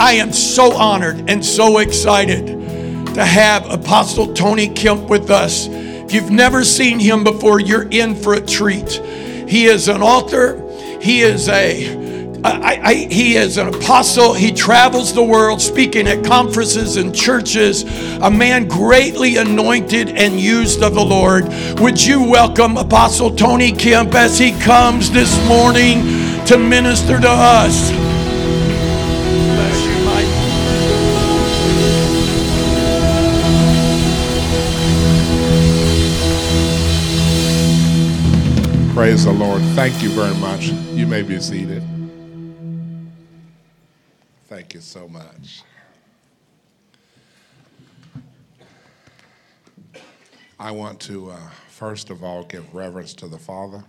I am so honored and so excited to have Apostle Tony Kemp with us. If you've never seen him before, you're in for a treat. He is an author, he is a I, I, he is an apostle. He travels the world speaking at conferences and churches. A man greatly anointed and used of the Lord. Would you welcome Apostle Tony Kemp as he comes this morning to minister to us? Praise the Lord. Thank you very much. You may be seated. Thank you so much. I want to, uh, first of all, give reverence to the Father,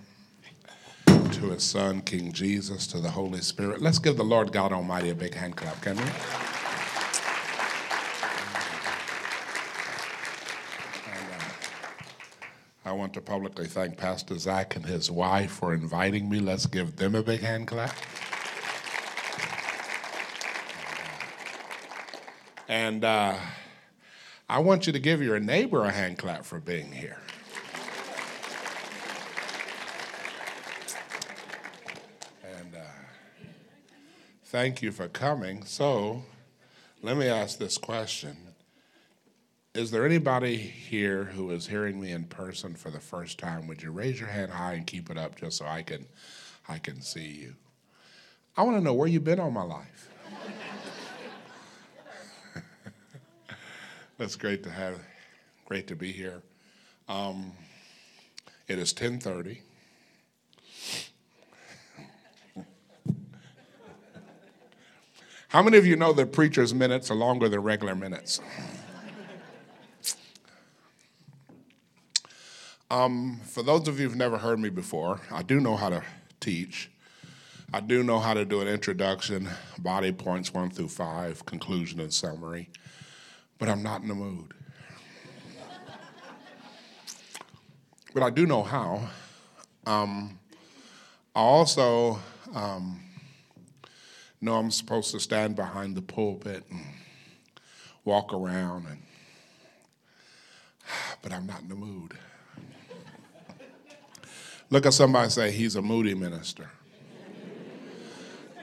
to His Son, King Jesus, to the Holy Spirit. Let's give the Lord God Almighty a big hand clap, can we? I want to publicly thank Pastor Zach and his wife for inviting me. Let's give them a big hand clap. And uh, I want you to give your neighbor a hand clap for being here. And uh, thank you for coming. So let me ask this question is there anybody here who is hearing me in person for the first time? Would you raise your hand high and keep it up just so I can I can see you? I want to know where you've been all my life. That's great to have great to be here. Um, it is 1030. How many of you know that preacher's minutes are longer than regular minutes? Um, for those of you who've never heard me before, I do know how to teach. I do know how to do an introduction, body points one through five, conclusion and summary, but I'm not in the mood. but I do know how. Um, I also um, know I'm supposed to stand behind the pulpit and walk around, and, but I'm not in the mood. Look at somebody and say, he's a moody minister.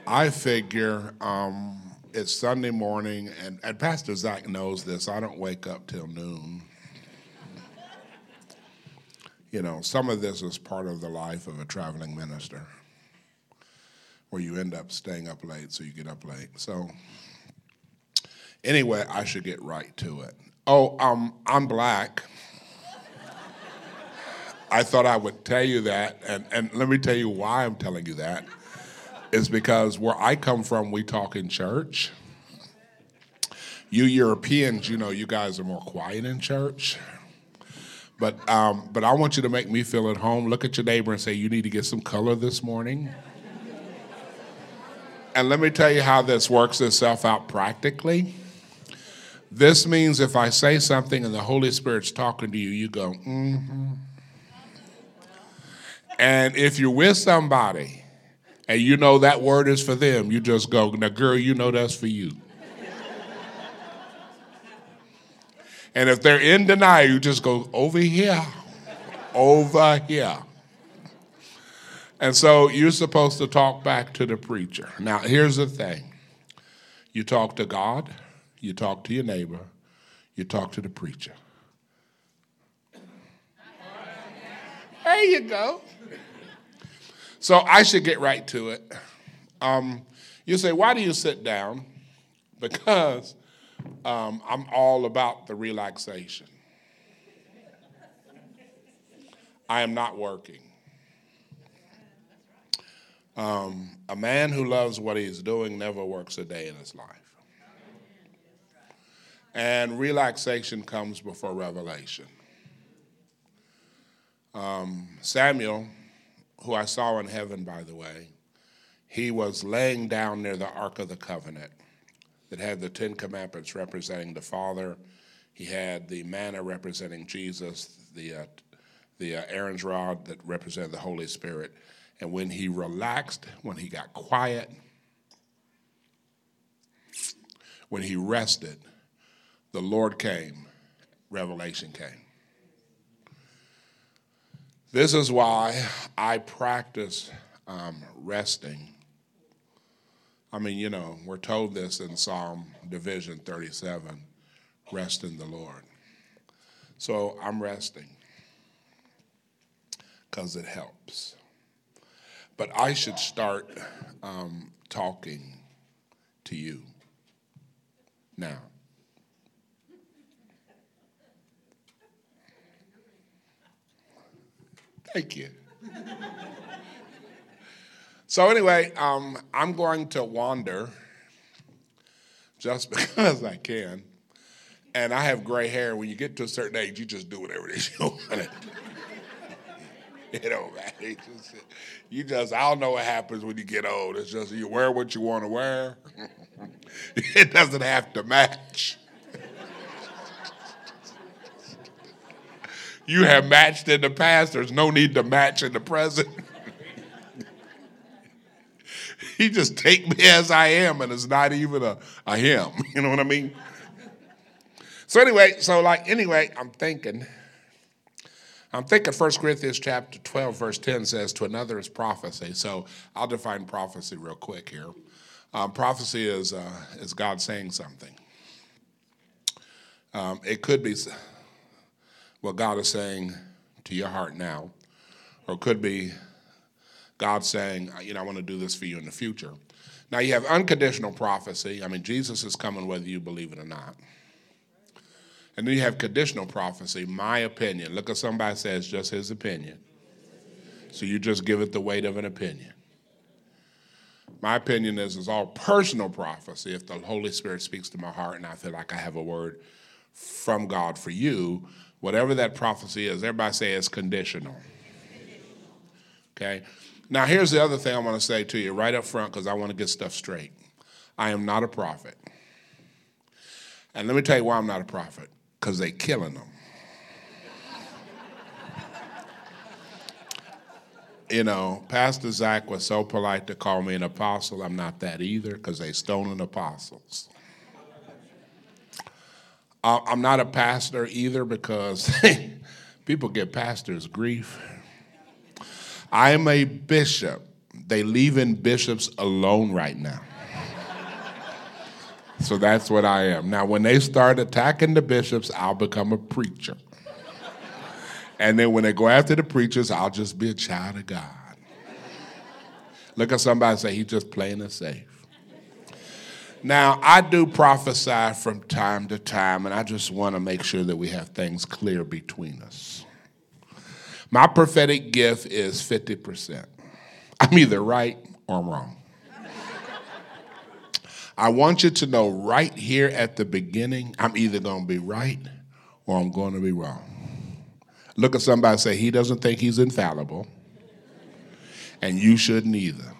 I figure um, it's Sunday morning, and, and Pastor Zach knows this. I don't wake up till noon. You know, some of this is part of the life of a traveling minister, where you end up staying up late, so you get up late. So, anyway, I should get right to it. Oh, um, I'm black. I thought I would tell you that, and, and let me tell you why I'm telling you that. Is because where I come from, we talk in church. You Europeans, you know, you guys are more quiet in church. But um, but I want you to make me feel at home. Look at your neighbor and say, "You need to get some color this morning." and let me tell you how this works itself out practically. This means if I say something and the Holy Spirit's talking to you, you go, mm-hmm. And if you're with somebody and you know that word is for them, you just go, now, girl, you know that's for you. and if they're in denial, you just go, over here, over here. And so you're supposed to talk back to the preacher. Now, here's the thing you talk to God, you talk to your neighbor, you talk to the preacher. There you go. So I should get right to it. Um, you say, why do you sit down? Because um, I'm all about the relaxation. I am not working. Um, a man who loves what he's doing never works a day in his life. And relaxation comes before revelation. Um, Samuel, who I saw in heaven, by the way, he was laying down near the Ark of the Covenant that had the Ten Commandments representing the Father. He had the manna representing Jesus, the, uh, the uh, Aaron's rod that represented the Holy Spirit. And when he relaxed, when he got quiet, when he rested, the Lord came, revelation came. This is why I practice um, resting. I mean, you know, we're told this in Psalm Division 37 rest in the Lord. So I'm resting because it helps. But I should start um, talking to you now. Thank you. so, anyway, um, I'm going to wander just because I can. And I have gray hair. When you get to a certain age, you just do whatever it is you want. you know, man. Just, you just, I don't know what happens when you get old. It's just you wear what you want to wear. it doesn't have to match. You have matched in the past, there's no need to match in the present. he just take me as I am, and it's not even a, a him. You know what I mean? So anyway, so like anyway, I'm thinking, I'm thinking 1 Corinthians chapter 12, verse 10 says, to another is prophecy. So I'll define prophecy real quick here. Um, prophecy is, uh, is God saying something. Um, it could be what God is saying to your heart now, or could be God saying, you know, I want to do this for you in the future. Now you have unconditional prophecy. I mean, Jesus is coming whether you believe it or not. And then you have conditional prophecy, my opinion. Look at somebody says just his opinion. So you just give it the weight of an opinion. My opinion is it's all personal prophecy. If the Holy Spirit speaks to my heart and I feel like I have a word from God for you, whatever that prophecy is, everybody say it's conditional. Okay? Now, here's the other thing I want to say to you right up front because I want to get stuff straight. I am not a prophet. And let me tell you why I'm not a prophet because they killing them. you know, Pastor Zach was so polite to call me an apostle. I'm not that either because they stoning apostles. I'm not a pastor either because people get pastors grief. I am a bishop. They leaving bishops alone right now. So that's what I am. Now, when they start attacking the bishops, I'll become a preacher. And then when they go after the preachers, I'll just be a child of God. Look at somebody say, he's just playing it safe. Now, I do prophesy from time to time, and I just want to make sure that we have things clear between us. My prophetic gift is 50%. I'm either right or wrong. I want you to know right here at the beginning, I'm either going to be right or I'm going to be wrong. Look at somebody say, He doesn't think he's infallible, and you shouldn't either.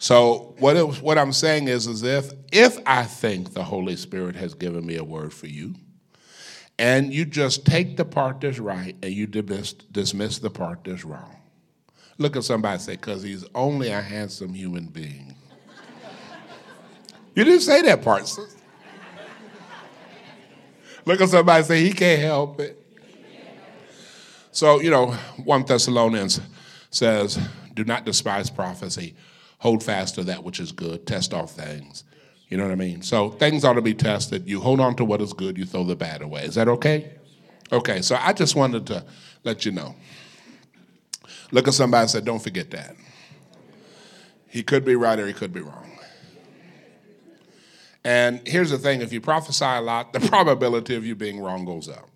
So what, it, what I'm saying is, is if, if I think the Holy Spirit has given me a word for you, and you just take the part that's right and you dismiss, dismiss the part that's wrong. Look at somebody say, because he's only a handsome human being. You didn't say that part. Look at somebody say, he can't help it. So, you know, 1 Thessalonians says, do not despise prophecy. Hold fast to that which is good. Test all things. You know what I mean? So things ought to be tested. You hold on to what is good, you throw the bad away. Is that okay? Okay, so I just wanted to let you know. Look at somebody and say, don't forget that. He could be right or he could be wrong. And here's the thing if you prophesy a lot, the probability of you being wrong goes up.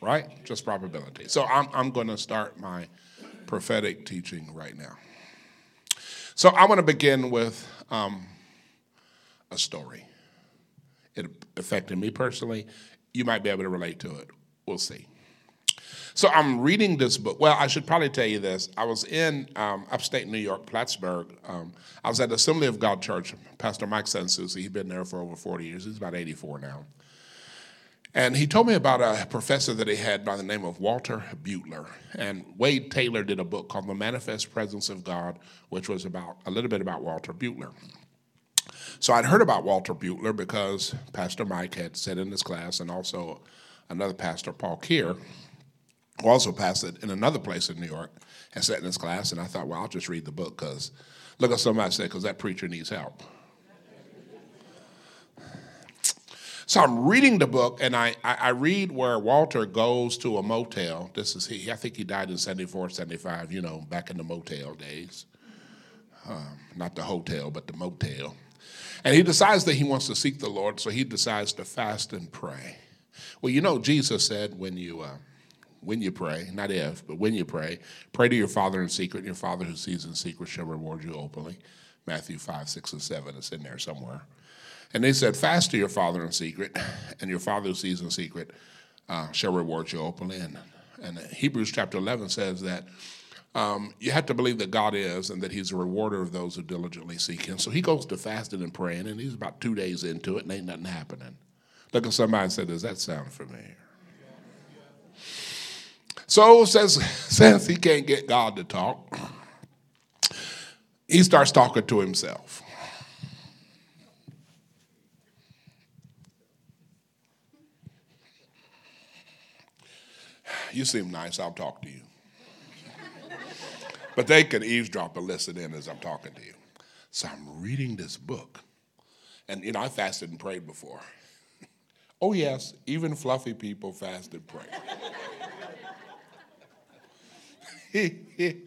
Right? Just probability. So I'm, I'm going to start my prophetic teaching right now. So I want to begin with um, a story. It affected me personally. You might be able to relate to it. We'll see. So I'm reading this book. Well, I should probably tell you this. I was in um, upstate New York, Plattsburgh. Um, I was at Assembly of God Church. Pastor Mike Sansusi, he's been there for over 40 years. He's about 84 now. And he told me about a professor that he had by the name of Walter Beuttler. And Wade Taylor did a book called The Manifest Presence of God, which was about a little bit about Walter Beuttler. So I'd heard about Walter Beuttler because Pastor Mike had said in his class, and also another pastor, Paul Keir, who also pastored in another place in New York, had sat in his class. And I thought, well, I'll just read the book because look at somebody say, because that preacher needs help. So I'm reading the book, and I, I, I, read where Walter goes to a motel. This is he. I think he died in 74, 75, you know, back in the motel days. Um, not the hotel, but the motel. And he decides that he wants to seek the Lord, so he decides to fast and pray. Well, you know, Jesus said when you, uh, when you pray, not if, but when you pray, pray to your Father in secret, and your Father who sees in secret shall reward you openly. Matthew 5, 6, and 7. It's in there somewhere. And they said, Fast to your father in secret, and your father who sees in secret uh, shall reward you openly. And, and Hebrews chapter 11 says that um, you have to believe that God is and that He's a rewarder of those who diligently seek Him. So he goes to fasting and praying, and he's about two days into it, and ain't nothing happening. Look at somebody and say, Does that sound familiar? So says since he can't get God to talk, he starts talking to himself. You seem nice, I'll talk to you. but they can eavesdrop and listen in as I'm talking to you. So I'm reading this book. And, you know, I fasted and prayed before. oh, yes, even fluffy people fast and pray.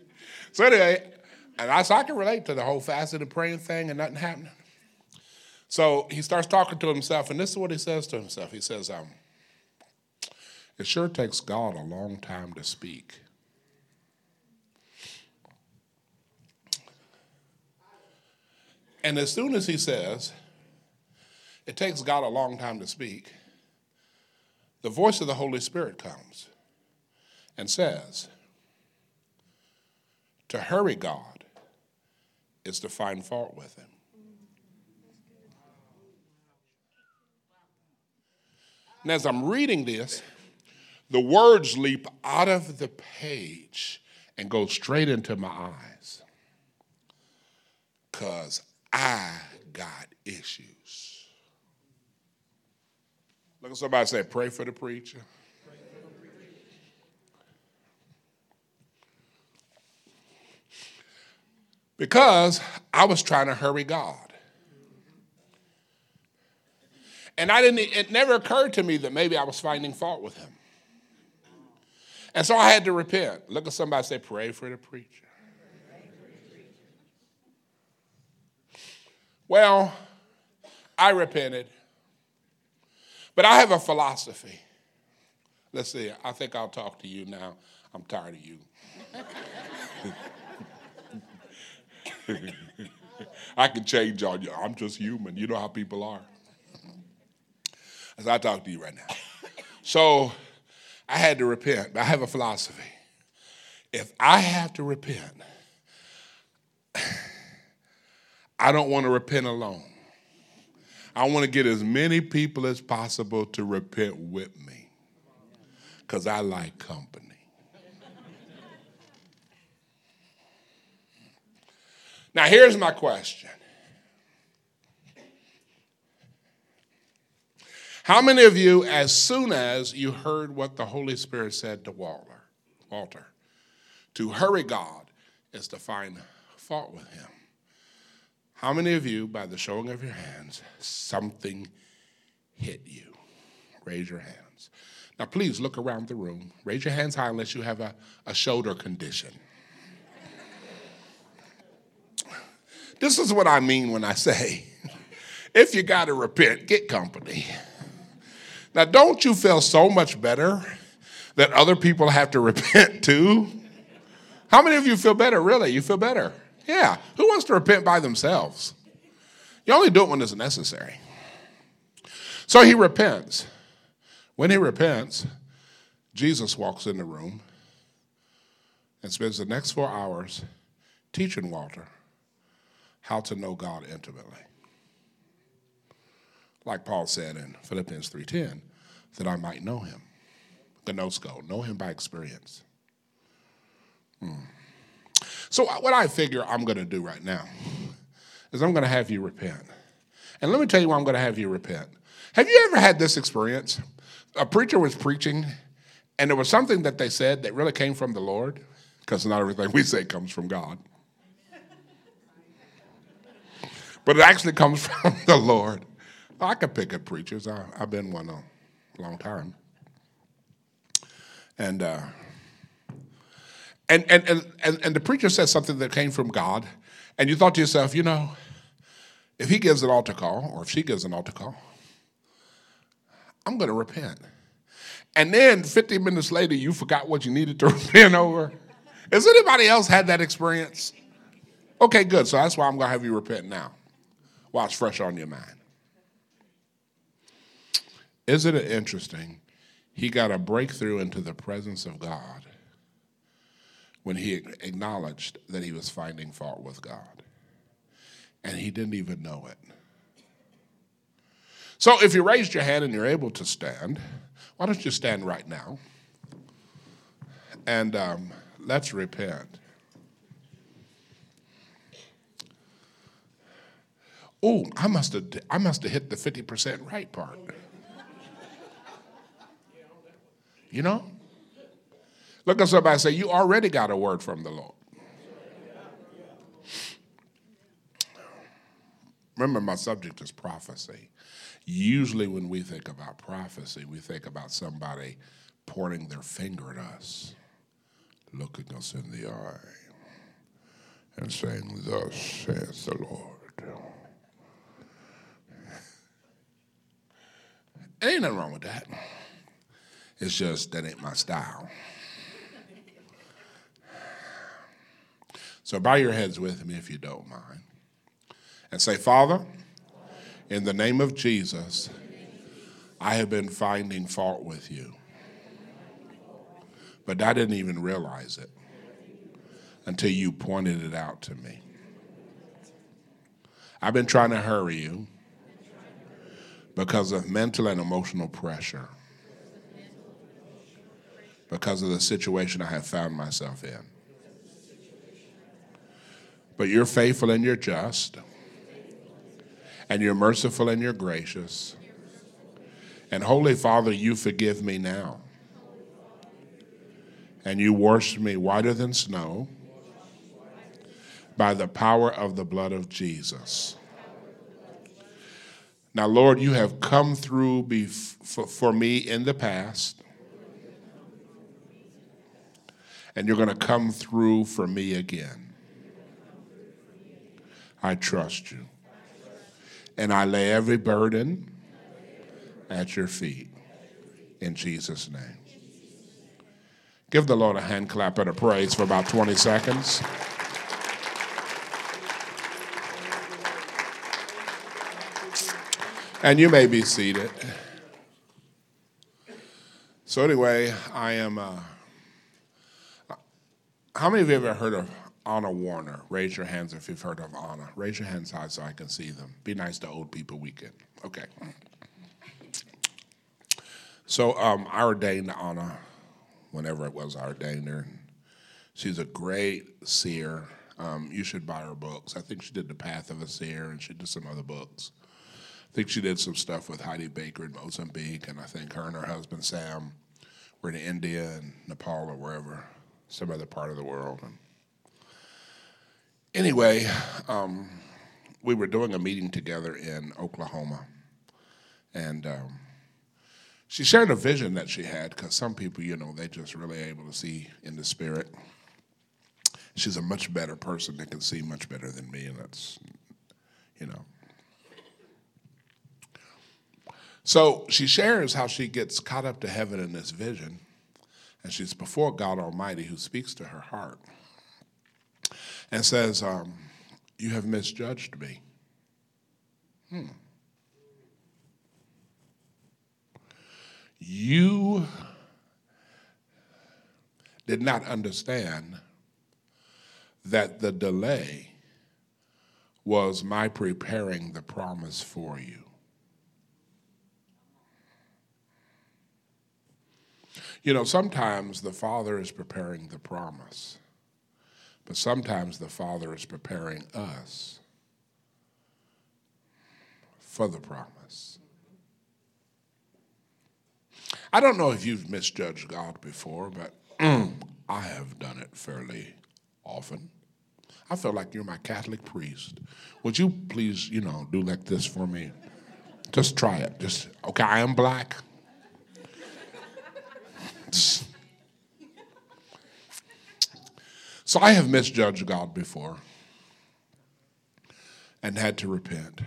so, anyway, and I, so I can relate to the whole fasting and praying thing and nothing happening. So he starts talking to himself, and this is what he says to himself. He says, um, it sure takes God a long time to speak. And as soon as he says, it takes God a long time to speak, the voice of the Holy Spirit comes and says, to hurry God is to find fault with him. And as I'm reading this, the words leap out of the page and go straight into my eyes. Because I got issues. Look at somebody say, pray for the preacher. Because I was trying to hurry God. And I didn't, it never occurred to me that maybe I was finding fault with him. And so I had to repent. Look at somebody say, pray for the preacher. Well, I repented. But I have a philosophy. Let's see, I think I'll talk to you now. I'm tired of you. I can change on you. I'm just human. You know how people are. As I talk to you right now. So I had to repent. But I have a philosophy. If I have to repent, I don't want to repent alone. I want to get as many people as possible to repent with me because I like company. now, here's my question How many of you, as soon as you heard what the Holy Spirit said to Walter, Walter, to hurry God is to find fault with him? How many of you, by the showing of your hands, something hit you? Raise your hands. Now, please look around the room. Raise your hands high unless you have a, a shoulder condition. this is what I mean when I say if you got to repent, get company. Now, don't you feel so much better that other people have to repent too? How many of you feel better, really? You feel better? Yeah. Who wants to repent by themselves? You only do it when it's necessary. So he repents. When he repents, Jesus walks in the room and spends the next four hours teaching Walter how to know God intimately like Paul said in Philippians 3:10, that I might know him. Gnosko, know him by experience. Hmm. So, what I figure I'm going to do right now is I'm going to have you repent. And let me tell you why I'm going to have you repent. Have you ever had this experience? A preacher was preaching, and there was something that they said that really came from the Lord, because not everything we say comes from God. But it actually comes from the Lord. I could pick at preachers. I, have been one a long time. And, uh, and, and, and, and, and the preacher said something that came from God, and you thought to yourself, you know, if he gives an altar call, or if she gives an altar call, I'm going to repent. And then 15 minutes later, you forgot what you needed to repent over. Has anybody else had that experience? Okay, good. So that's why I'm going to have you repent now while it's fresh on your mind. Isn't it interesting? He got a breakthrough into the presence of God when he acknowledged that he was finding fault with God. And he didn't even know it. So if you raised your hand and you're able to stand, why don't you stand right now? And um, let's repent. Oh, I must have I must have hit the 50% right part. You know? Look at somebody say, You already got a word from the Lord. Remember, my subject is prophecy. Usually, when we think about prophecy, we think about somebody pointing their finger at us, looking us in the eye, and saying, Thus saith the Lord. Ain't nothing wrong with that. It's just that ain't my style. So bow your heads with me if you don't mind. And say, Father, in the name of Jesus, I have been finding fault with you. But I didn't even realize it until you pointed it out to me. I've been trying to hurry you because of mental and emotional pressure because of the situation I have found myself in. But you're faithful and you're just, and you're merciful and you're gracious. And Holy Father, you forgive me now. And you wash me whiter than snow by the power of the blood of Jesus. Now, Lord, you have come through for me in the past and you're going to come through for me again. I trust you. And I lay every burden at your feet in Jesus' name. Give the Lord a hand clap and a praise for about 20 seconds. And you may be seated. So, anyway, I am. Uh, how many of you have ever heard of Ana Werner? Raise your hands if you've heard of Ana. Raise your hands high so I can see them. Be nice to old people weekend. Okay. So um, I ordained Ana whenever it was I ordained her. She's a great seer. Um, you should buy her books. I think she did The Path of a Seer and she did some other books. I think she did some stuff with Heidi Baker in Mozambique, and I think her and her husband Sam were in India and Nepal or wherever some other part of the world. And anyway, um, we were doing a meeting together in Oklahoma, and um, she shared a vision that she had because some people, you know, they're just really able to see in the spirit. She's a much better person that can see much better than me, and that's, you know. So she shares how she gets caught up to heaven in this vision and she's before God Almighty who speaks to her heart and says, um, You have misjudged me. Hmm. You did not understand that the delay was my preparing the promise for you. You know, sometimes the Father is preparing the promise, but sometimes the Father is preparing us for the promise. I don't know if you've misjudged God before, but mm, I have done it fairly often. I feel like you're my Catholic priest. Would you please, you know, do like this for me? Just try it. Just, okay, I am black. So I have misjudged God before and had to repent.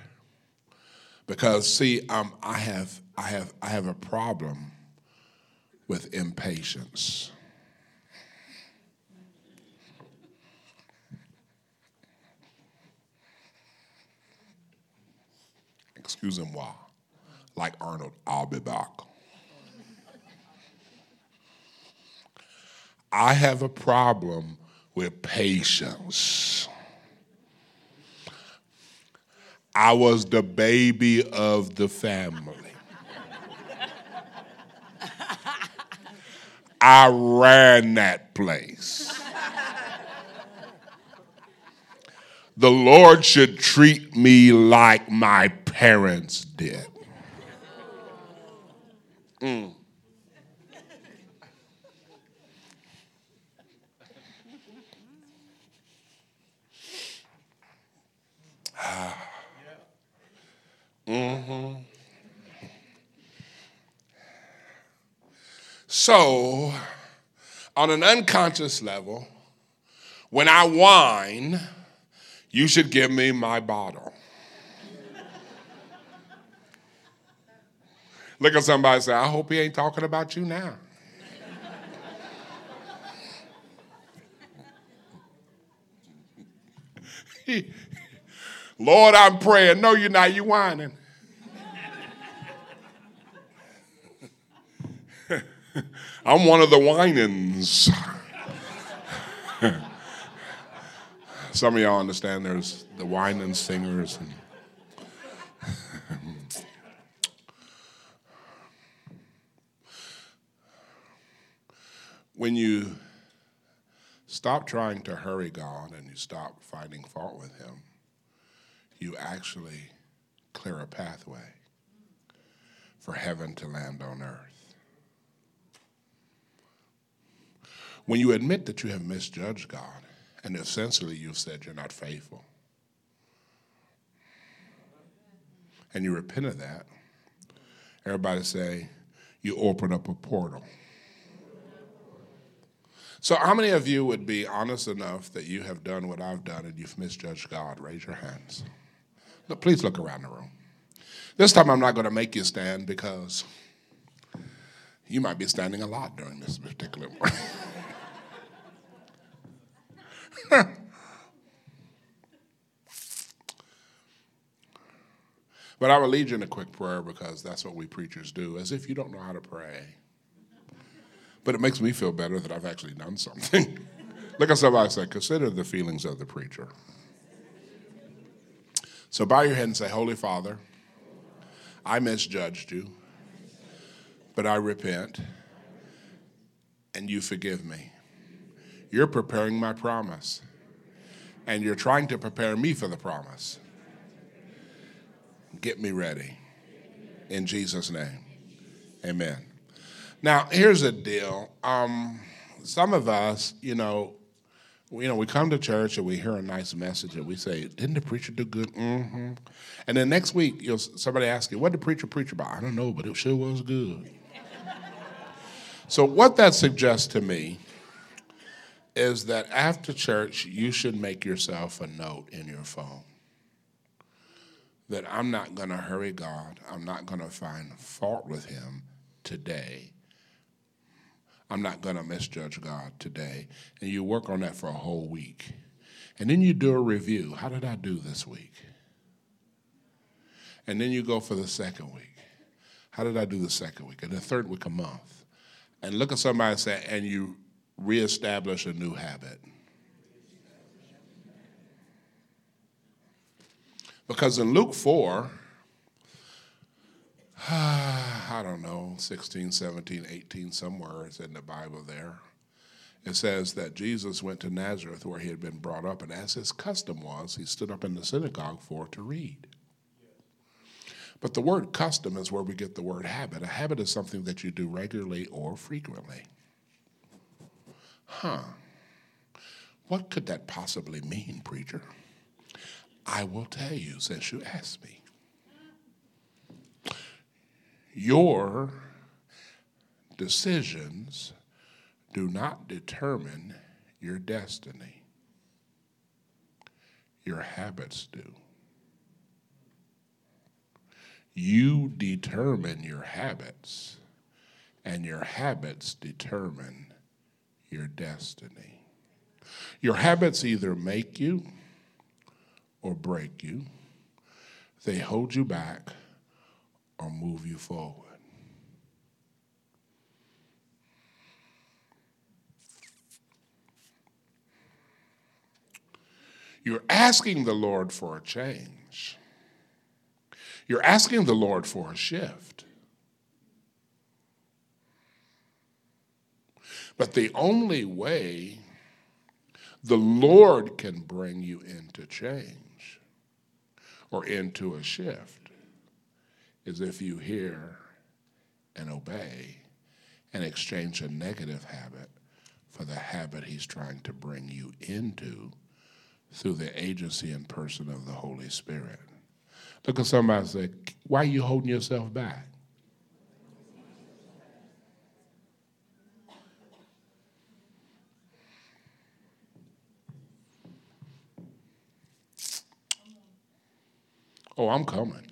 Because see, um, I have I have I have a problem with impatience. Excusez-moi. Like Arnold, I'll be back. I have a problem with patience. I was the baby of the family. I ran that place. The Lord should treat me like my parents did. Mm. So, on an unconscious level, when I whine, you should give me my bottle. Look at somebody and say, I hope he ain't talking about you now. Lord, I'm praying. No, you're not. You whining. I'm one of the whinings. Some of y'all understand there's the whining singers. And when you stop trying to hurry God and you stop finding fault with Him, you actually clear a pathway for heaven to land on earth. When you admit that you have misjudged God, and essentially you've said you're not faithful, and you repent of that, everybody say, you open up a portal. So, how many of you would be honest enough that you have done what I've done and you've misjudged God? Raise your hands. Look, please look around the room. This time I'm not going to make you stand because you might be standing a lot during this particular one. but I will lead you in a quick prayer because that's what we preachers do, as if you don't know how to pray. But it makes me feel better that I've actually done something. Look at somebody say, consider the feelings of the preacher. So bow your head and say, Holy Father, I misjudged you, but I repent, and you forgive me. You're preparing my promise, and you're trying to prepare me for the promise. Get me ready. In Jesus' name, amen. Now, here's the deal. Um, some of us, you know, you know, we come to church and we hear a nice message and we say, "Didn't the preacher do good?" Mm-hmm. And then next week, you'll somebody ask you, "What did the preacher preach about?" I don't know, but it sure was good. so, what that suggests to me is that after church, you should make yourself a note in your phone that I'm not going to hurry God. I'm not going to find fault with Him today. I'm not going to misjudge God today. And you work on that for a whole week. And then you do a review. How did I do this week? And then you go for the second week. How did I do the second week? And the third week, a month. And look at somebody and say, and you reestablish a new habit. Because in Luke 4, I don't know, 16, 17, 18, somewhere it's in the Bible there. It says that Jesus went to Nazareth where he had been brought up, and as his custom was, he stood up in the synagogue for to read. But the word custom is where we get the word habit. A habit is something that you do regularly or frequently. Huh. What could that possibly mean, preacher? I will tell you since you asked me. Your decisions do not determine your destiny, your habits do. You determine your habits, and your habits determine your destiny. Your habits either make you or break you, they hold you back or move you forward. You're asking the Lord for a change. You're asking the Lord for a shift. But the only way the Lord can bring you into change or into a shift is if you hear and obey and exchange a negative habit for the habit He's trying to bring you into through the agency and person of the Holy Spirit. Look at somebody and say, Why are you holding yourself back? Oh, I'm coming.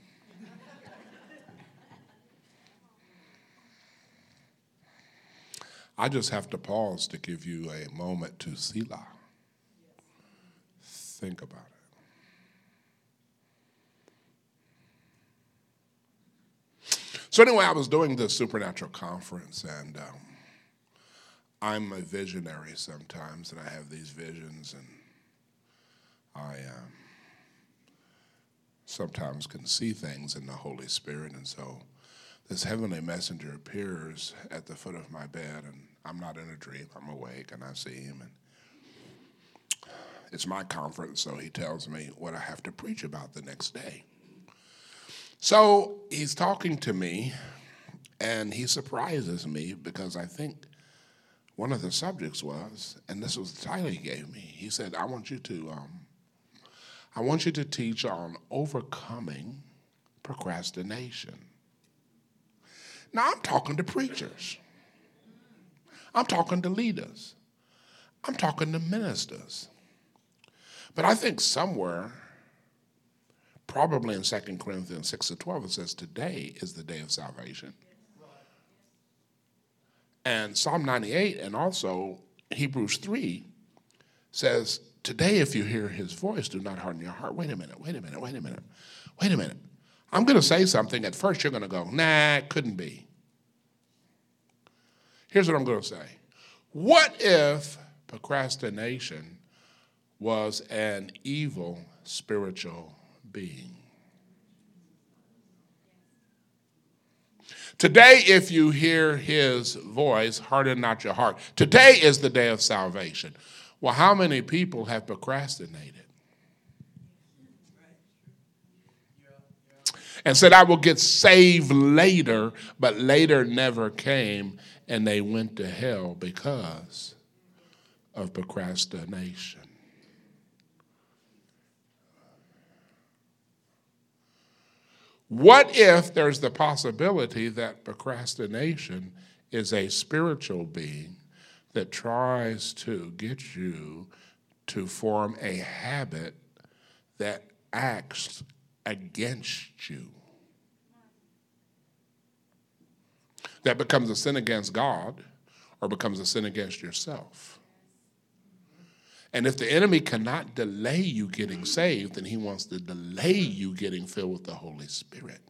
I just have to pause to give you a moment to Selah. Think about it. So, anyway, I was doing this supernatural conference, and um, I'm a visionary sometimes, and I have these visions, and I um, sometimes can see things in the Holy Spirit. And so, this heavenly messenger appears at the foot of my bed, and I'm not in a dream, I'm awake, and I see him. And it's my conference, so he tells me what I have to preach about the next day. So he's talking to me, and he surprises me because I think one of the subjects was, and this was the title he gave me. He said, "I want you to, um, I want you to teach on overcoming procrastination." Now I'm talking to preachers. I'm talking to leaders. I'm talking to ministers. But I think somewhere, probably in 2 Corinthians 6 to 12, it says, Today is the day of salvation. And Psalm 98 and also Hebrews 3 says, Today, if you hear his voice, do not harden your heart. Wait a minute, wait a minute, wait a minute, wait a minute. I'm going to say something. At first, you're going to go, Nah, it couldn't be. Here's what I'm going to say What if procrastination was an evil spiritual being? Today, if you hear his voice, harden not your heart. Today is the day of salvation. Well, how many people have procrastinated? And said, I will get saved later, but later never came, and they went to hell because of procrastination. What if there's the possibility that procrastination is a spiritual being that tries to get you to form a habit that acts against you? That becomes a sin against God or becomes a sin against yourself. And if the enemy cannot delay you getting saved, then he wants to delay you getting filled with the Holy Spirit.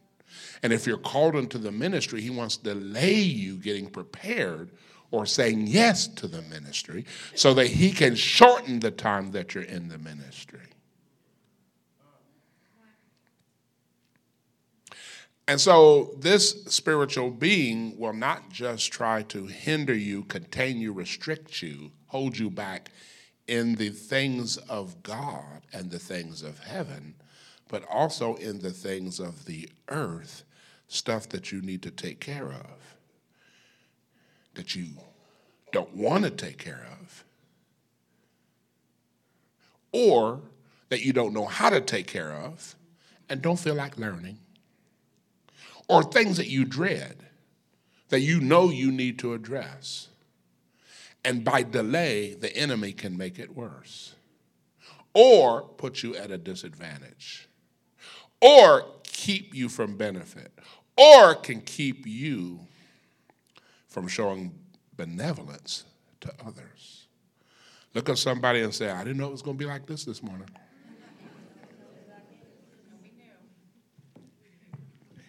And if you're called into the ministry, he wants to delay you getting prepared or saying yes to the ministry so that he can shorten the time that you're in the ministry. And so, this spiritual being will not just try to hinder you, contain you, restrict you, hold you back in the things of God and the things of heaven, but also in the things of the earth, stuff that you need to take care of, that you don't want to take care of, or that you don't know how to take care of and don't feel like learning or things that you dread that you know you need to address. And by delay, the enemy can make it worse or put you at a disadvantage or keep you from benefit or can keep you from showing benevolence to others. Look at somebody and say, I didn't know it was going to be like this this morning.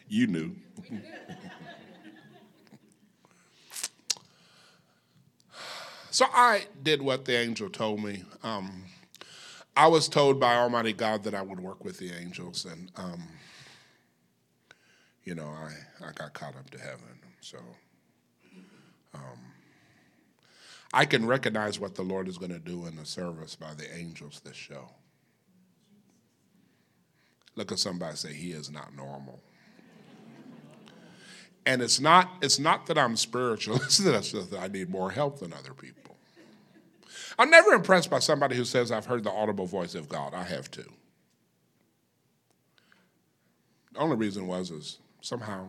You knew. so I did what the angel told me. Um, I was told by Almighty God that I would work with the angels, and um, you know, I, I got caught up to heaven. So um, I can recognize what the Lord is going to do in the service by the angels this show. Look at somebody say, He is not normal. And it's not, it's not that I'm spiritual, it's that I need more help than other people. I'm never impressed by somebody who says, I've heard the audible voice of God. I have too. The only reason was is somehow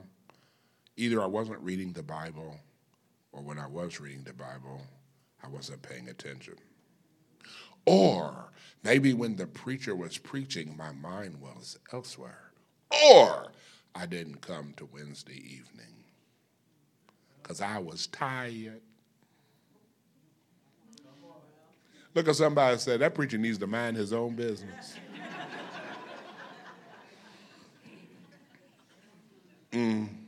either I wasn't reading the Bible or when I was reading the Bible, I wasn't paying attention. Or maybe when the preacher was preaching, my mind was elsewhere. Or I didn't come to Wednesday evening because I was tired. Look at somebody say that preacher needs to mind his own business. Mm.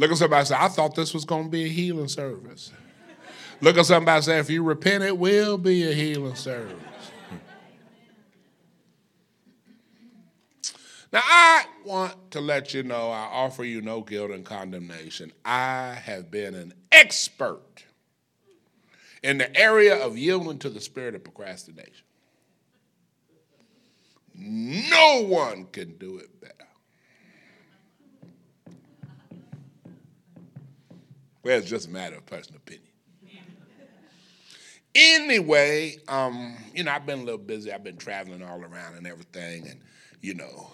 Look at somebody say, I thought this was going to be a healing service. Look at somebody say, if you repent, it will be a healing service. Now, I want to let you know I offer you no guilt and condemnation. I have been an expert in the area of yielding to the spirit of procrastination. No one can do it better. Well, it's just a matter of personal opinion. Anyway, um, you know, I've been a little busy. I've been traveling all around and everything, and you know,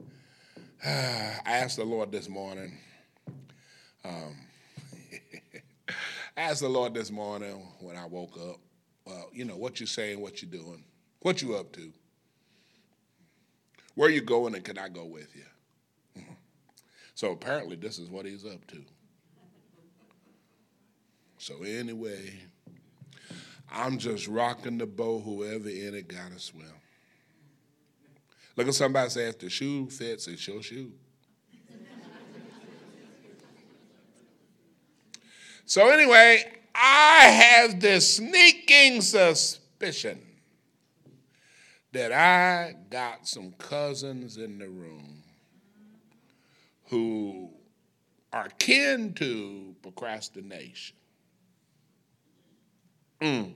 I asked the Lord this morning. Um, I asked the Lord this morning when I woke up. Well, you know what you saying, what you doing, what you up to, where you going, and can I go with you? So apparently, this is what he's up to. So anyway, I'm just rocking the boat. Whoever in it got to swim. Look at somebody say, if the shoe fits, it's your shoe. so, anyway, I have this sneaking suspicion that I got some cousins in the room who are kin to procrastination. Mm.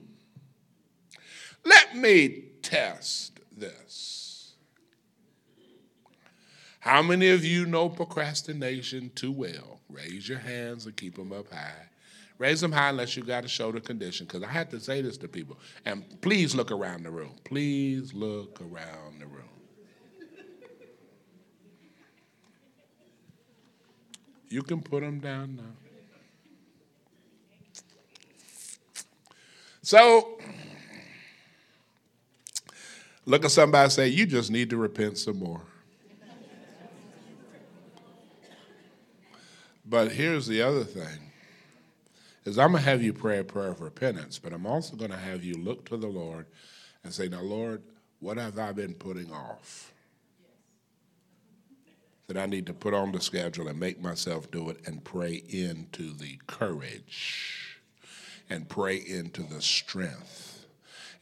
Let me test this. How many of you know procrastination too well? Raise your hands and keep them up high. Raise them high unless you got a shoulder condition, because I had to say this to people. And please look around the room. Please look around the room. You can put them down now. So, look at somebody say, You just need to repent some more. But here's the other thing is I'm going to have you pray a prayer of repentance, but I'm also going to have you look to the Lord and say, Now, Lord, what have I been putting off? That I need to put on the schedule and make myself do it and pray into the courage and pray into the strength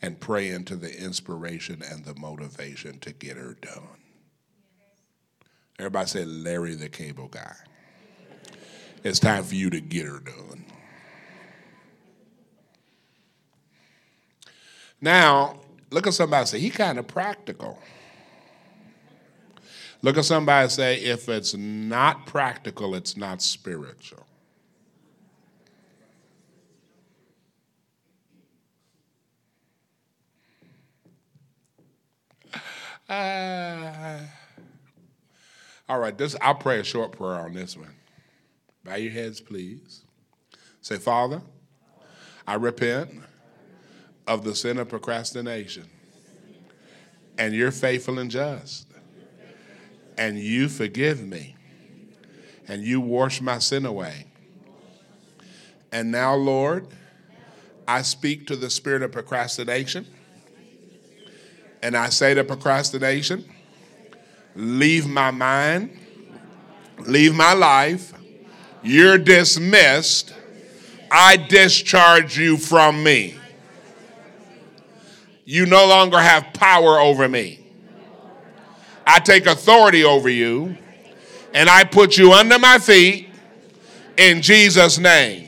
and pray into the inspiration and the motivation to get her done. Everybody say Larry the cable guy. It's time for you to get her done. Now, look at somebody say, he kind of practical. Look at somebody say, if it's not practical, it's not spiritual. Uh, all right, this I'll pray a short prayer on this one. Bow your heads, please. Say, Father, I repent of the sin of procrastination. And you're faithful and just. And you forgive me. And you wash my sin away. And now, Lord, I speak to the spirit of procrastination. And I say to procrastination, leave my mind, leave my life. You're dismissed. I discharge you from me. You no longer have power over me. I take authority over you and I put you under my feet in Jesus' name.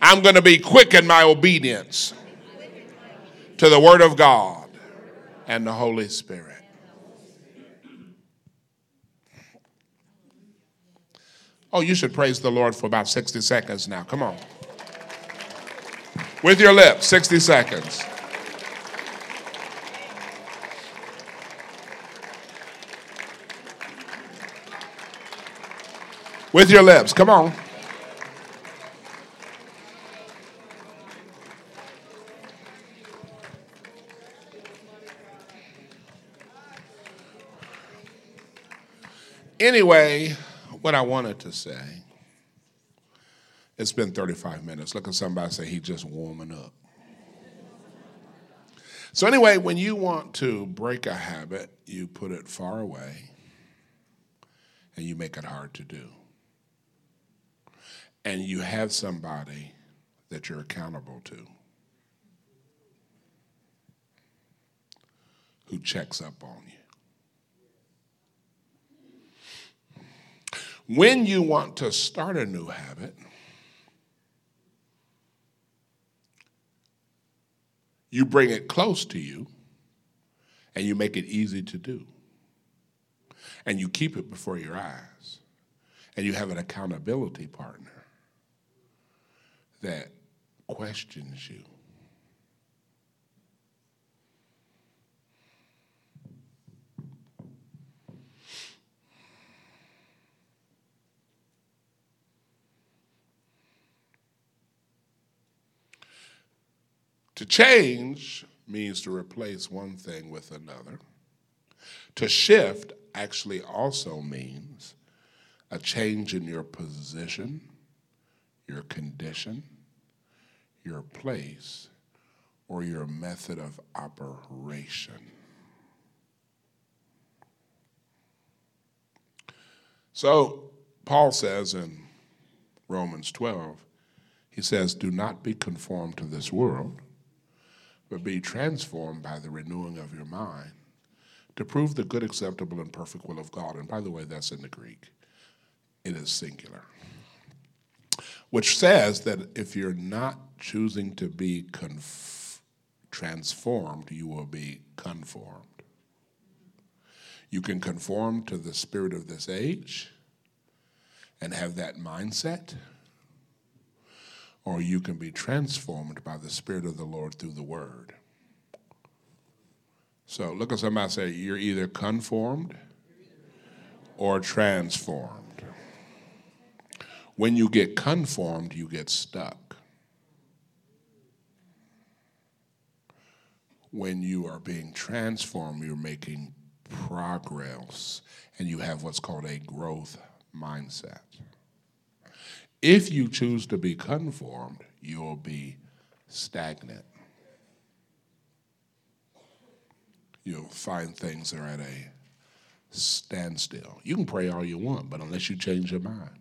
I'm going to be quick in my obedience to the Word of God and the Holy Spirit. Oh, you should praise the Lord for about 60 seconds now. Come on. With your lips, 60 seconds. With your lips, come on. Anyway, what I wanted to say, it's been 35 minutes. Look at somebody say he's just warming up. So, anyway, when you want to break a habit, you put it far away and you make it hard to do. And you have somebody that you're accountable to who checks up on you. When you want to start a new habit, you bring it close to you and you make it easy to do. And you keep it before your eyes. And you have an accountability partner that questions you. To change means to replace one thing with another. To shift actually also means a change in your position, your condition, your place, or your method of operation. So, Paul says in Romans 12, he says, Do not be conformed to this world but be transformed by the renewing of your mind to prove the good, acceptable, and perfect will of God. And by the way, that's in the Greek, it is singular. Which says that if you're not choosing to be conf- transformed, you will be conformed. You can conform to the spirit of this age and have that mindset or you can be transformed by the Spirit of the Lord through the Word. So look at somebody say, You're either conformed or transformed. When you get conformed, you get stuck. When you are being transformed, you're making progress and you have what's called a growth mindset. If you choose to be conformed, you'll be stagnant. You'll find things are at a standstill. You can pray all you want, but unless you change your mind.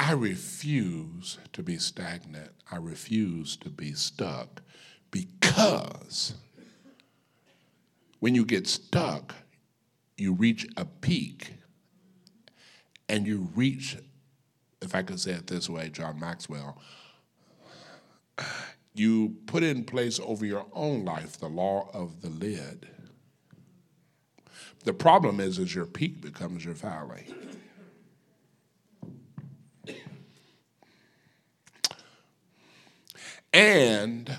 I refuse to be stagnant. I refuse to be stuck because when you get stuck, you reach a peak and you reach, if I could say it this way, John Maxwell, you put in place over your own life the law of the lid. The problem is, is your peak becomes your valley. And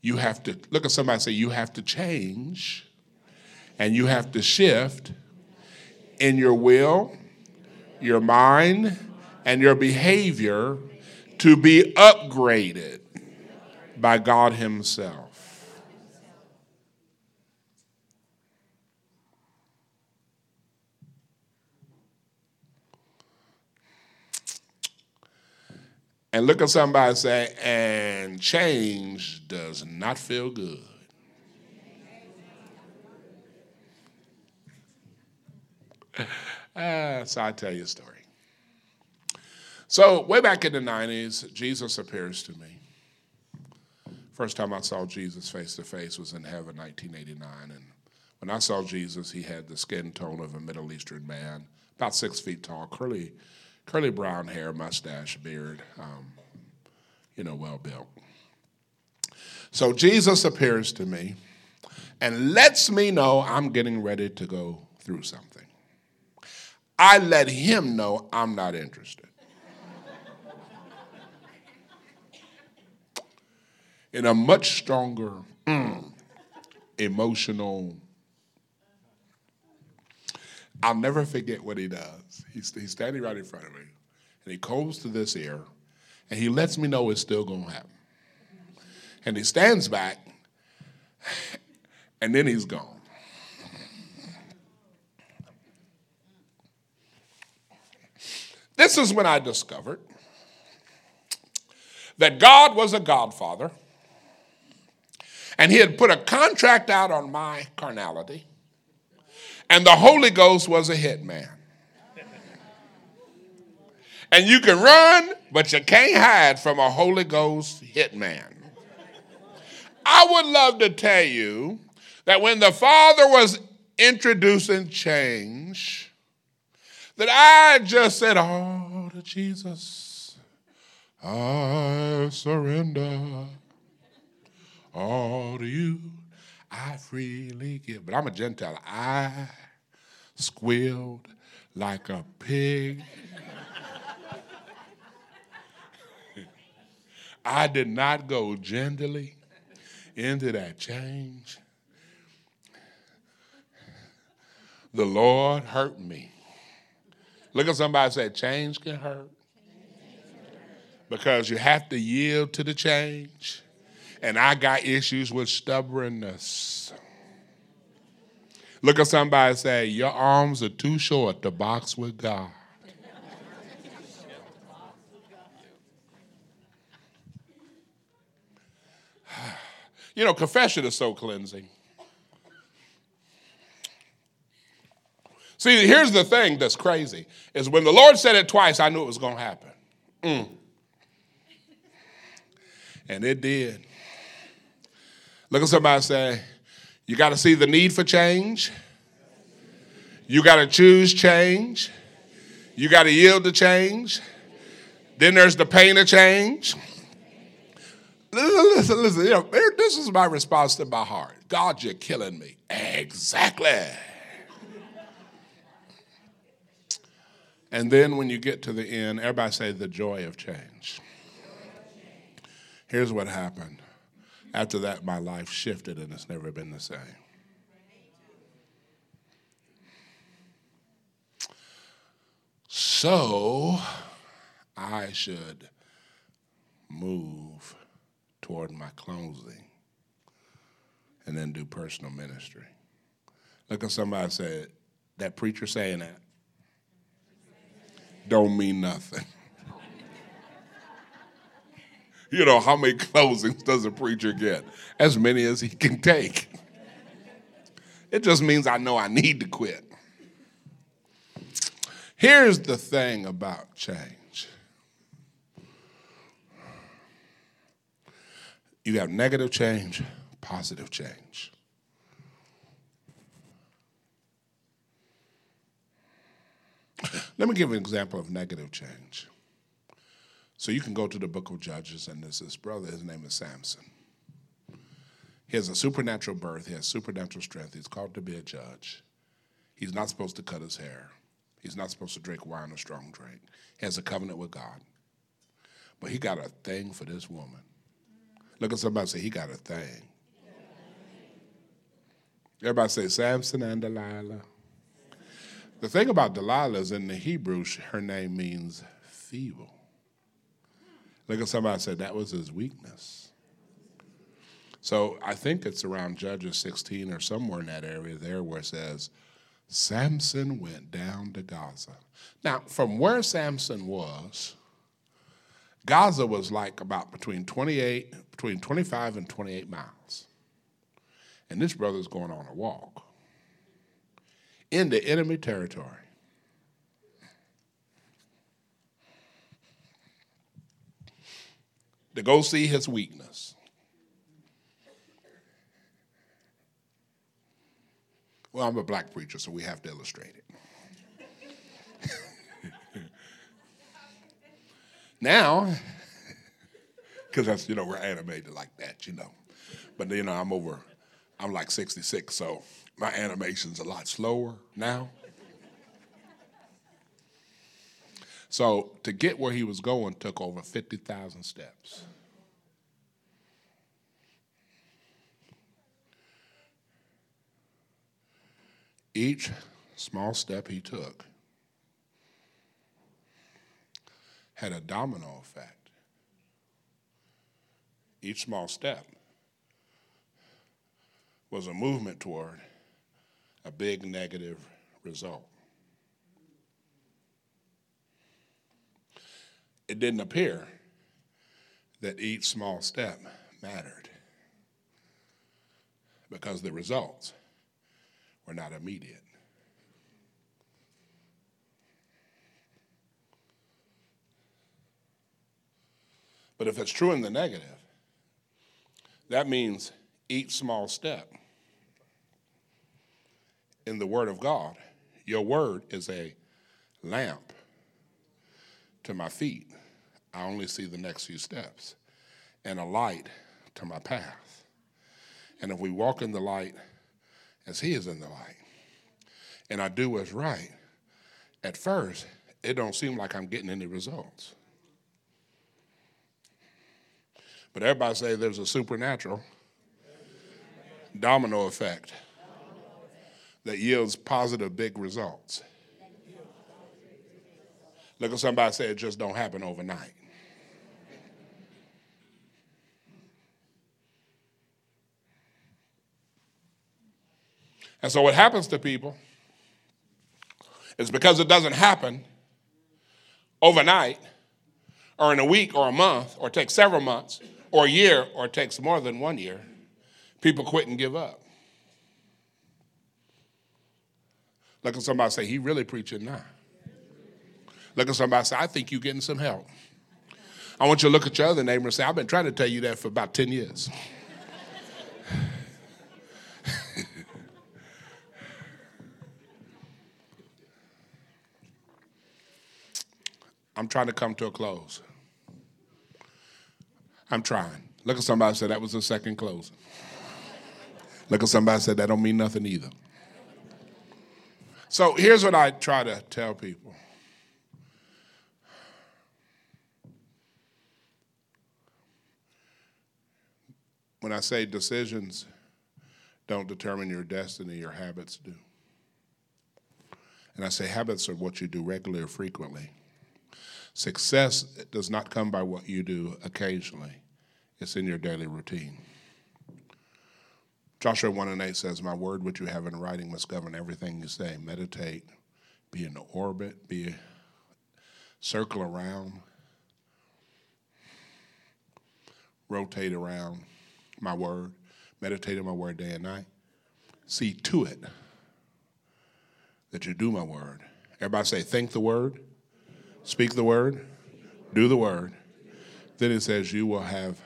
you have to look at somebody say, you have to change and you have to shift in your will, your mind, and your behavior to be upgraded by God Himself. And look at somebody and say, and change does not feel good. Uh, so i tell you a story. So, way back in the 90s, Jesus appears to me. First time I saw Jesus face to face was in heaven, 1989. And when I saw Jesus, he had the skin tone of a Middle Eastern man, about six feet tall, curly curly brown hair, mustache, beard, um, you know, well built. So Jesus appears to me and lets me know I'm getting ready to go through something. I let him know I'm not interested. In a much stronger, mm, emotional, I'll never forget what he does. He's, he's standing right in front of me, and he goes to this ear, and he lets me know it's still going to happen. And he stands back, and then he's gone. This is when I discovered that God was a godfather, and he had put a contract out on my carnality and the Holy Ghost was a hitman. And you can run, but you can't hide from a Holy Ghost hitman. I would love to tell you that when the Father was introducing change, that I just said, Oh, to Jesus, I surrender all to you. I freely give. But I'm a Gentile. I squealed like a pig. I did not go gently into that change. The Lord hurt me. Look at somebody say, change can hurt. Because you have to yield to the change and I got issues with stubbornness. Look at somebody say, Your arms are too short to box with God. you know, confession is so cleansing. See, here's the thing that's crazy is when the Lord said it twice, I knew it was going to happen. Mm. And it did. Look at somebody say, you got to see the need for change. You got to choose change. You got to yield to change. Then there's the pain of change. Listen, listen. You know, this is my response to my heart. God, you're killing me. Exactly. And then when you get to the end, everybody say the joy of change. Here's what happened. After that, my life shifted and it's never been the same. So, I should move toward my closing and then do personal ministry. Look at somebody said, that preacher saying that don't mean nothing you know, how many closings does a preacher get? As many as he can take. It just means I know I need to quit. Here's the thing about change you have negative change, positive change. Let me give an example of negative change. So you can go to the book of Judges, and there's this brother, his name is Samson. He has a supernatural birth, he has supernatural strength. He's called to be a judge. He's not supposed to cut his hair, he's not supposed to drink wine or strong drink. He has a covenant with God. But he got a thing for this woman. Look at somebody say, He got a thing. Everybody say, Samson and Delilah. The thing about Delilah is in the Hebrew, her name means feeble. Look at somebody said that was his weakness. So I think it's around Judges 16 or somewhere in that area there where it says, Samson went down to Gaza. Now, from where Samson was, Gaza was like about between 28, between 25 and 28 miles. And this brother's going on a walk into enemy territory. To go see his weakness. Well, I'm a black preacher, so we have to illustrate it. now, because that's, you know, we're animated like that, you know. But, you know, I'm over, I'm like 66, so my animation's a lot slower now. So to get where he was going took over 50,000 steps. Each small step he took had a domino effect. Each small step was a movement toward a big negative result. It didn't appear that each small step mattered because the results were not immediate. But if it's true in the negative, that means each small step in the Word of God. Your Word is a lamp to my feet. I only see the next few steps, and a light to my path. And if we walk in the light as He is in the light, and I do what's right, at first, it don't seem like I'm getting any results. But everybody say there's a supernatural domino effect that yields positive big results. Look at somebody say it just don't happen overnight. And so what happens to people is because it doesn't happen overnight or in a week or a month or takes several months or a year or takes more than one year, people quit and give up. Look at somebody say, he really preaching now. Look at somebody say, I think you're getting some help. I want you to look at your other neighbor and say, I've been trying to tell you that for about 10 years. I'm trying to come to a close. I'm trying. Look at somebody say that was the second close. Look at somebody say that don't mean nothing either. So here's what I try to tell people. When I say decisions don't determine your destiny, your habits do. And I say habits are what you do regularly or frequently. Success does not come by what you do occasionally, it's in your daily routine. Joshua 1 and 8 says, My word which you have in writing must govern everything you say. Meditate, be in orbit, be circle around, rotate around my word, meditate on my word day and night. See to it that you do my word. Everybody say, think the word, speak the word, do the word. Then it says, you will have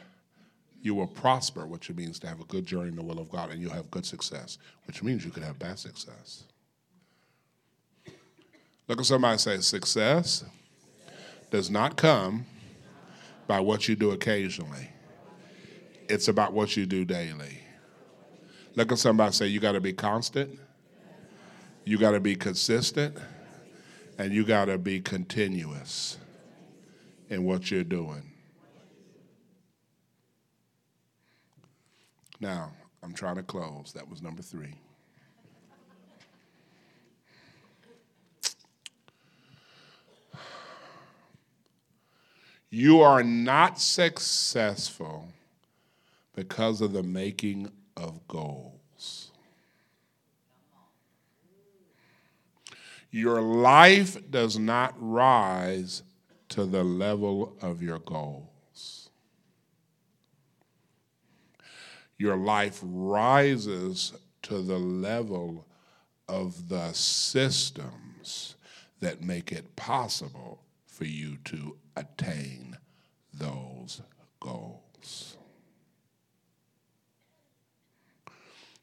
You will prosper, which it means to have a good journey in the will of God, and you'll have good success, which means you could have bad success. Look at somebody say, success does not come by what you do occasionally. It's about what you do daily. Look at somebody say, you got to be constant, you got to be consistent, and you got to be continuous in what you're doing. Now, I'm trying to close. That was number three. You are not successful because of the making of goals. Your life does not rise to the level of your goals. Your life rises to the level of the systems that make it possible for you to attain those goals.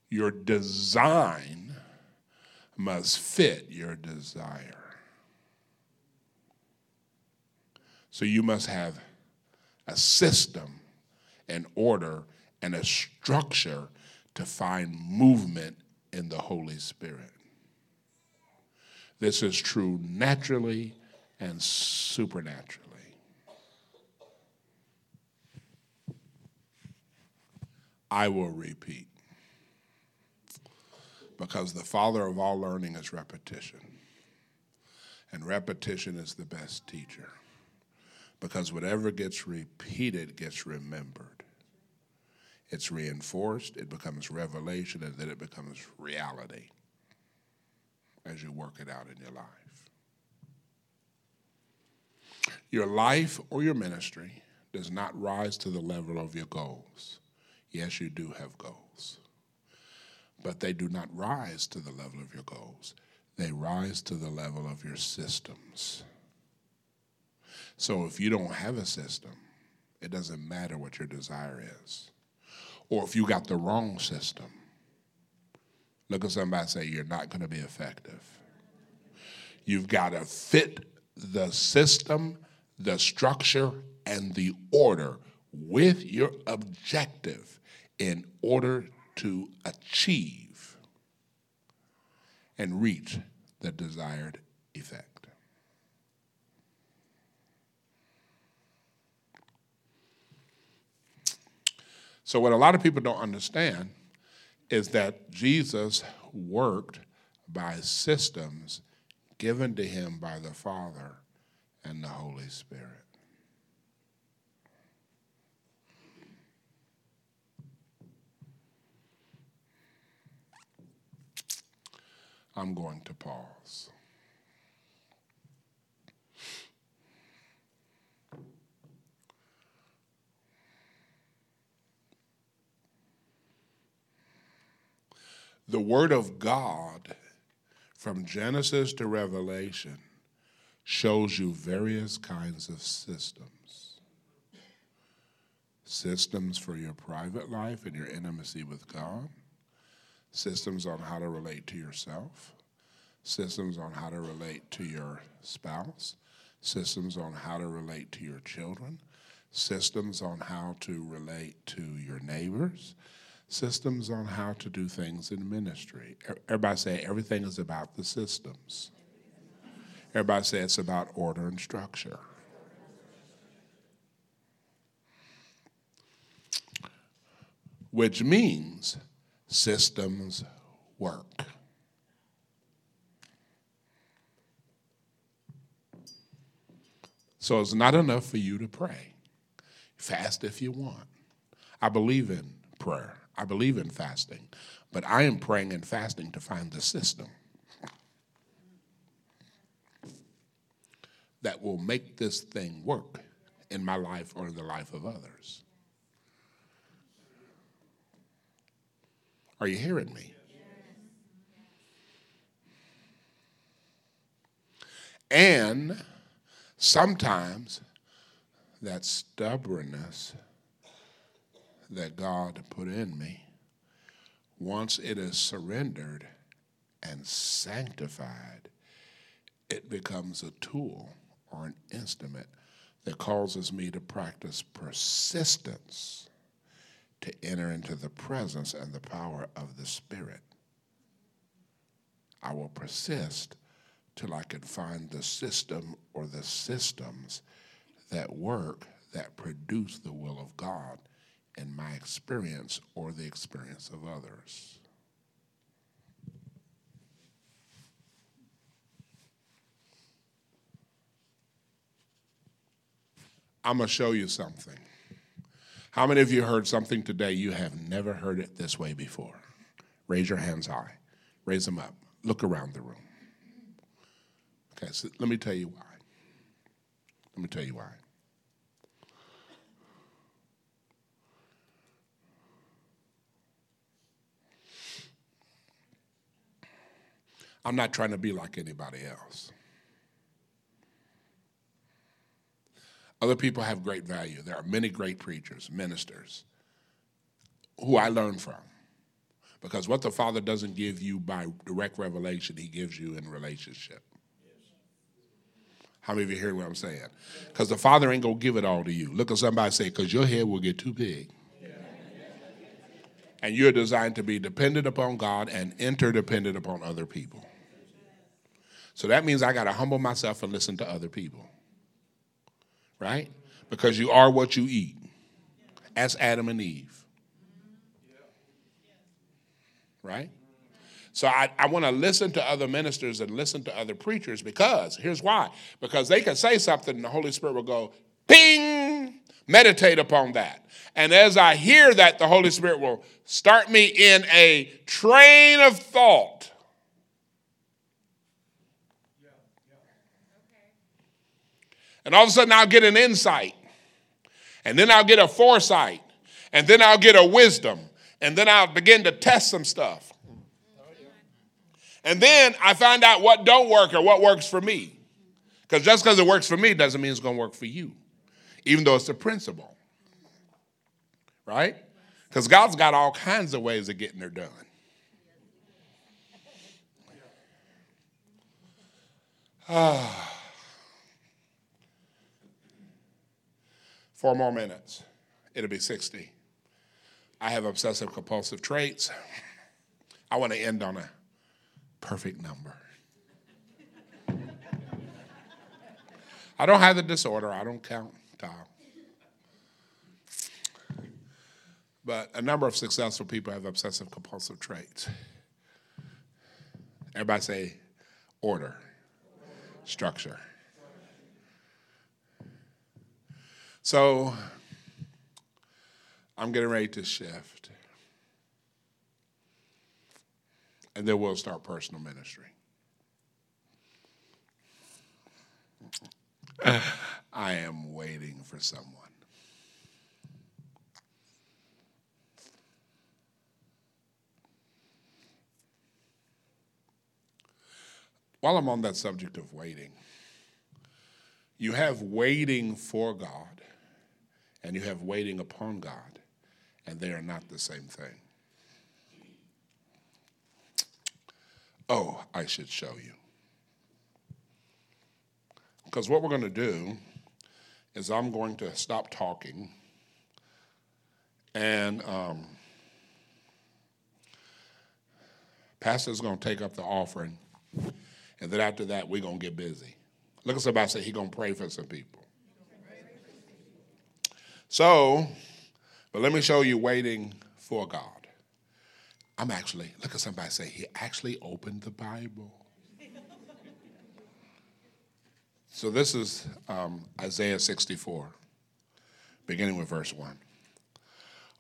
Your design must fit your desire. So you must have a system, an order, and a structure to find movement in the Holy Spirit. This is true naturally and supernaturally. I will repeat. Because the father of all learning is repetition. And repetition is the best teacher. Because whatever gets repeated gets remembered. It's reinforced, it becomes revelation, and then it becomes reality as you work it out in your life. Your life or your ministry does not rise to the level of your goals. Yes, you do have goals, but they do not rise to the level of your goals. They rise to the level of your systems. So if you don't have a system, it doesn't matter what your desire is. Or if you got the wrong system, look at somebody say, You're not going to be effective. You've got to fit the system, the structure, and the order with your objective in order to achieve and reach the desired effect. So, what a lot of people don't understand is that Jesus worked by systems given to him by the Father and the Holy Spirit. I'm going to pause. The Word of God from Genesis to Revelation shows you various kinds of systems. Systems for your private life and your intimacy with God systems on how to relate to yourself, systems on how to relate to your spouse, systems on how to relate to your children, systems on how to relate to your neighbors, systems on how to do things in ministry. Everybody say everything is about the systems. Everybody say it's about order and structure. Which means systems work. So it's not enough for you to pray. Fast if you want. I believe in prayer, I believe in fasting, but I am praying and fasting to find the system that will make this thing work in my life or in the life of others. Are you hearing me? And sometimes that stubbornness, that God put in me, once it is surrendered and sanctified, it becomes a tool or an instrument that causes me to practice persistence to enter into the presence and the power of the Spirit. I will persist till I can find the system or the systems that work that produce the will of God in my experience or the experience of others. I'm going to show you something. How many of you heard something today you have never heard it this way before? Raise your hands high. Raise them up. Look around the room. Okay, so let me tell you why. Let me tell you why. I'm not trying to be like anybody else. Other people have great value. There are many great preachers, ministers, who I learn from. Because what the Father doesn't give you by direct revelation, He gives you in relationship. How many of you hear what I'm saying? Because the Father ain't going to give it all to you. Look at somebody say, because your head will get too big. And you're designed to be dependent upon God and interdependent upon other people. So that means I got to humble myself and listen to other people. Right? Because you are what you eat. As Adam and Eve. Right? So I, I want to listen to other ministers and listen to other preachers because here's why. Because they can say something and the Holy Spirit will go, ping, meditate upon that. And as I hear that, the Holy Spirit will start me in a train of thought And all of a sudden, I'll get an insight. And then I'll get a foresight. And then I'll get a wisdom. And then I'll begin to test some stuff. And then I find out what don't work or what works for me. Because just because it works for me doesn't mean it's going to work for you, even though it's a principle. Right? Because God's got all kinds of ways of getting her done. Ah. Four more minutes. It'll be 60. I have obsessive compulsive traits. I want to end on a perfect number. I don't have the disorder, I don't count tile. But a number of successful people have obsessive compulsive traits. Everybody say order, structure. So I'm getting ready to shift. And then we'll start personal ministry. I am waiting for someone. While I'm on that subject of waiting, you have waiting for God and you have waiting upon God, and they are not the same thing. Oh, I should show you. Because what we're going to do is I'm going to stop talking and um, Pastor's going to take up the offering, and then after that, we're going to get busy. Look at somebody say he's going to pray for some people. So, but let me show you waiting for God. I'm actually, look at somebody say, he actually opened the Bible. so this is um, Isaiah 64, beginning with verse 1.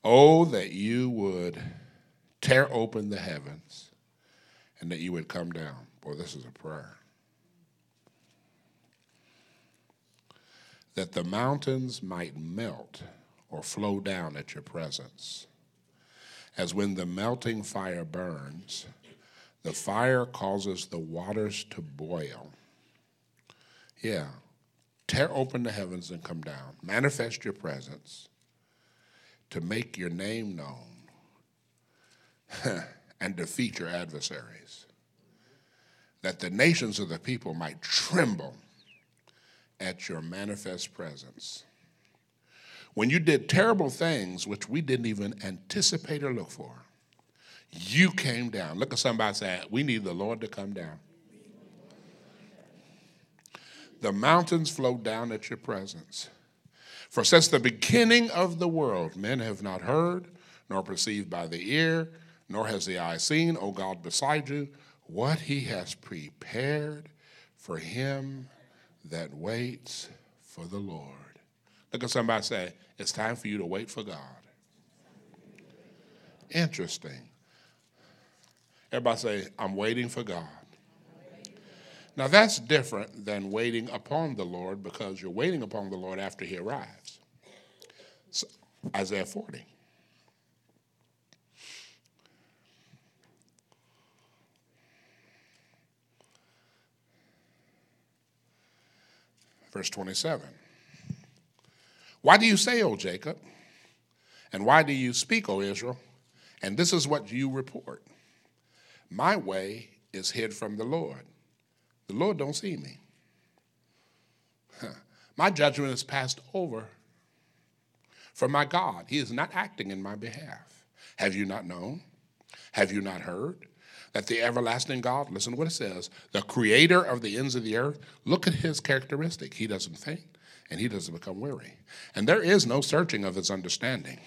Oh, that you would tear open the heavens and that you would come down. Boy, this is a prayer. That the mountains might melt or flow down at your presence. As when the melting fire burns, the fire causes the waters to boil. Yeah. Tear open the heavens and come down. Manifest your presence. to make your name known and defeat your adversaries, that the nations of the people might tremble at your manifest presence. When you did terrible things which we didn't even anticipate or look for, you came down. Look at somebody saying, We need the Lord to come down. The mountains flow down at your presence. For since the beginning of the world, men have not heard, nor perceived by the ear, nor has the eye seen, O God, beside you, what he has prepared for him that waits for the Lord. Look at somebody say, It's time for you to wait for God. Interesting. Everybody say, I'm waiting for God. Now that's different than waiting upon the Lord because you're waiting upon the Lord after he arrives. So, Isaiah 40. Verse 27. Why do you say, O Jacob? And why do you speak, O Israel? And this is what you report. My way is hid from the Lord. The Lord don't see me. My judgment is passed over from my God. He is not acting in my behalf. Have you not known? Have you not heard? That the everlasting God, listen to what it says, the creator of the ends of the earth, look at his characteristic. He doesn't faint and he doesn't become weary. And there is no searching of his understanding.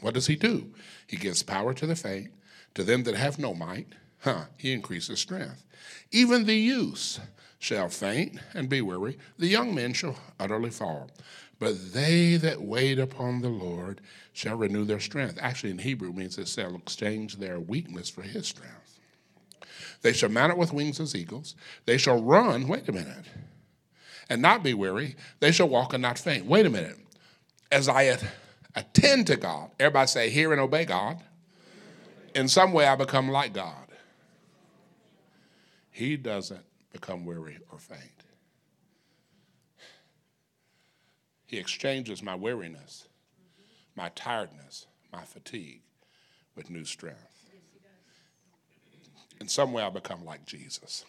What does he do? He gives power to the faint, to them that have no might, huh, he increases strength. Even the youths shall faint and be weary, the young men shall utterly fall. But they that wait upon the Lord shall renew their strength. Actually, in Hebrew, means they shall exchange their weakness for his strength. They shall mount up with wings as eagles. They shall run, wait a minute, and not be weary. They shall walk and not faint. Wait a minute. As I attend to God, everybody say, hear and obey God. In some way, I become like God. He doesn't become weary or faint. He exchanges my weariness, my tiredness, my fatigue with new strength. In some way, I become like Jesus.